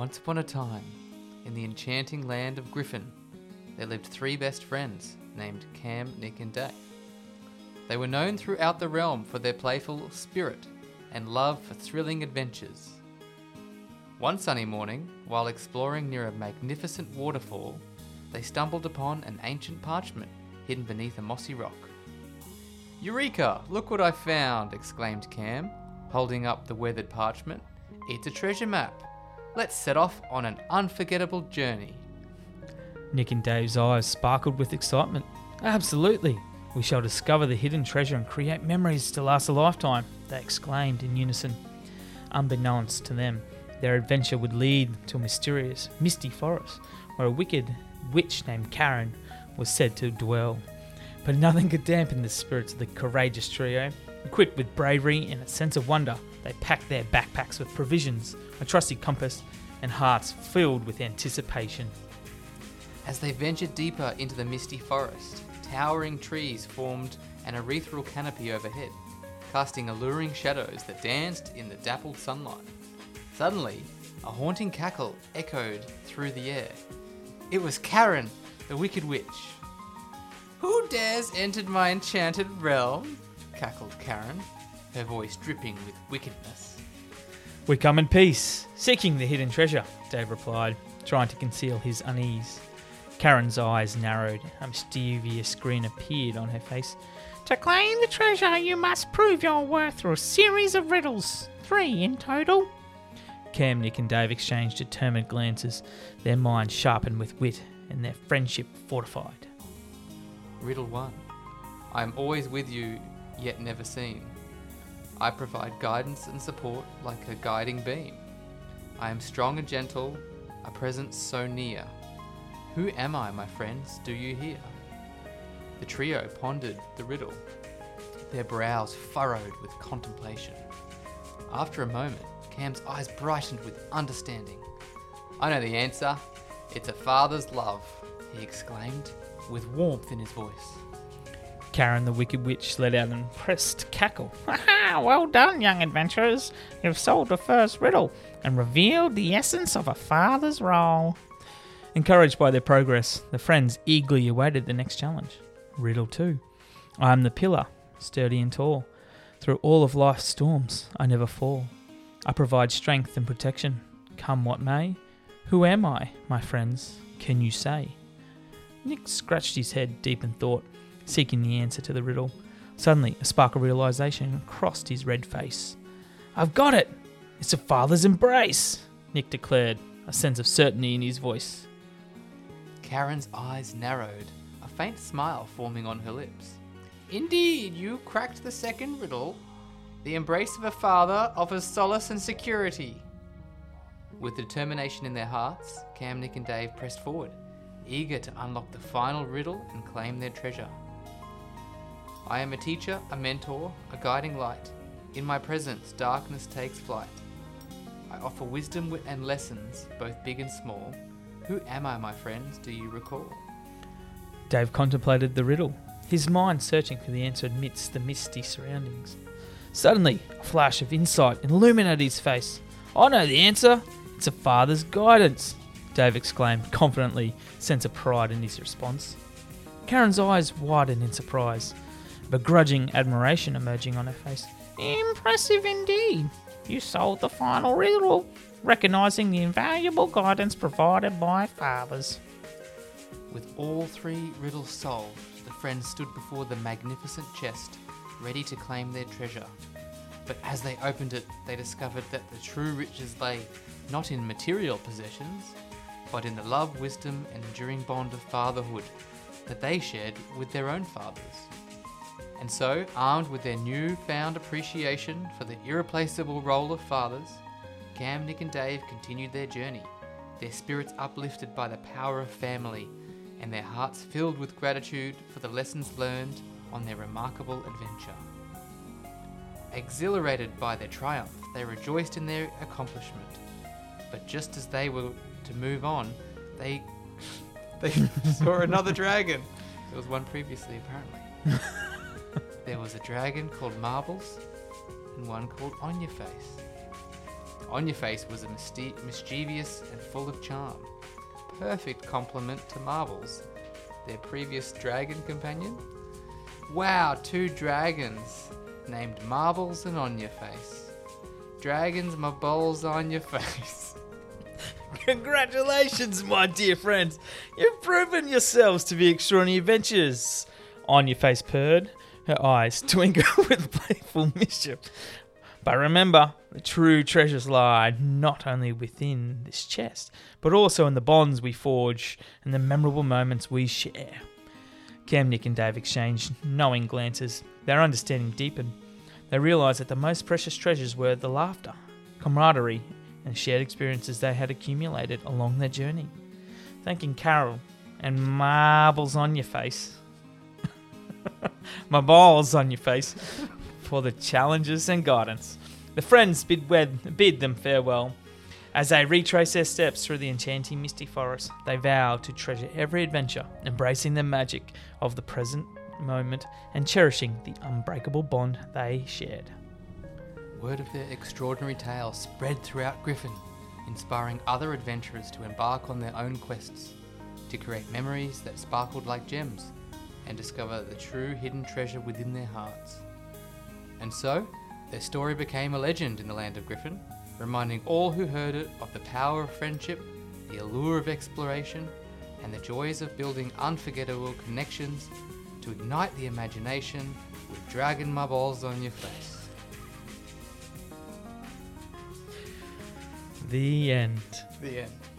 Once upon a time, in the enchanting land of Griffin, there lived three best friends named Cam, Nick, and Dave. They were known throughout the realm for their playful spirit and love for thrilling adventures. One sunny morning, while exploring near a magnificent waterfall, they stumbled upon an ancient parchment hidden beneath a mossy rock. Eureka! Look what I found! exclaimed Cam, holding up the weathered parchment. It's a treasure map. Let's set off on an unforgettable journey. Nick and Dave's eyes sparkled with excitement. Absolutely! We shall discover the hidden treasure and create memories to last a lifetime, they exclaimed in unison. Unbeknownst to them, their adventure would lead to a mysterious, misty forest where a wicked witch named Karen was said to dwell. But nothing could dampen the spirits of the courageous trio. Equipped with bravery and a sense of wonder, they packed their backpacks with provisions, a trusty compass, and hearts filled with anticipation. As they ventured deeper into the misty forest, towering trees formed an ethereal canopy overhead, casting alluring shadows that danced in the dappled sunlight. Suddenly, a haunting cackle echoed through the air. It was Karen, the Wicked Witch. Who dares enter my enchanted realm? cackled Karen, her voice dripping with wickedness. We come in peace, seeking the hidden treasure, Dave replied, trying to conceal his unease. Karen's eyes narrowed. A mischievous grin appeared on her face. To claim the treasure, you must prove your worth through a series of riddles. Three in total. Cam, Nick, and Dave exchanged determined glances, their minds sharpened with wit and their friendship fortified. Riddle 1. I am always with you, yet never seen. I provide guidance and support like a guiding beam. I am strong and gentle, a presence so near. Who am I, my friends, do you hear? The trio pondered the riddle, their brows furrowed with contemplation. After a moment, Cam's eyes brightened with understanding. I know the answer. It's a father's love, he exclaimed, with warmth in his voice. Karen the Wicked Witch let out an impressed cackle. Ha well done, young adventurers. You've solved the first riddle and revealed the essence of a father's role. Encouraged by their progress, the friends eagerly awaited the next challenge. Riddle 2. I am the pillar, sturdy and tall. Through all of life's storms, I never fall. I provide strength and protection, come what may. Who am I, my friends? Can you say? Nick scratched his head deep in thought, seeking the answer to the riddle. Suddenly, a spark of realization crossed his red face. I've got it! It's a father's embrace, Nick declared, a sense of certainty in his voice. Karen's eyes narrowed, a faint smile forming on her lips. Indeed, you cracked the second riddle. The embrace of a father offers solace and security. With determination in their hearts, Cam, Nick, and Dave pressed forward, eager to unlock the final riddle and claim their treasure. I am a teacher, a mentor, a guiding light. In my presence, darkness takes flight. I offer wisdom and lessons, both big and small. Who am I, my friends, do you recall? Dave contemplated the riddle, his mind searching for the answer amidst the misty surroundings. Suddenly, a flash of insight illuminated his face. I know the answer. It's a father's guidance, Dave exclaimed confidently, sense of pride in his response. Karen's eyes widened in surprise, begrudging admiration emerging on her face. Impressive indeed. You solved the final riddle, recognizing the invaluable guidance provided by fathers. With all three riddles solved, the friends stood before the magnificent chest, ready to claim their treasure. But as they opened it, they discovered that the true riches lay not in material possessions, but in the love, wisdom, and enduring bond of fatherhood that they shared with their own fathers. And so, armed with their new-found appreciation for the irreplaceable role of fathers, Cam, Nick, and Dave continued their journey, their spirits uplifted by the power of family, and their hearts filled with gratitude for the lessons learned on their remarkable adventure. Exhilarated by their triumph, they rejoiced in their accomplishment. But just as they were to move on, they they saw another dragon. There was one previously, apparently. there was a dragon called Marbles and one called On Your Face. On Your Face was a mischievous and full of charm. Perfect complement to Marbles, their previous dragon companion. Wow, two dragons named Marbles and On Your Face. Dragons, my balls on your face. Congratulations, my dear friends. You've proven yourselves to be extraordinary adventures. On your face purred, her eyes twinkle with playful mischief. But remember, the true treasures lie not only within this chest, but also in the bonds we forge and the memorable moments we share. Cam, Nick, and Dave exchanged knowing glances. Their understanding deepened. They realized that the most precious treasures were the laughter, camaraderie, and shared experiences they had accumulated along their journey. Thanking Carol and marbles on your face, my balls on your face, for the challenges and guidance. The friends bid, wed, bid them farewell. As they retrace their steps through the enchanting misty forest, they vow to treasure every adventure, embracing the magic of the present moment and cherishing the unbreakable bond they shared. Word of their extraordinary tale spread throughout Griffin, inspiring other adventurers to embark on their own quests, to create memories that sparkled like gems, and discover the true hidden treasure within their hearts. And so, their story became a legend in the land of Griffin, reminding all who heard it of the power of friendship, the allure of exploration, and the joys of building unforgettable connections to ignite the imagination with dragon my balls on your face. The end. The end.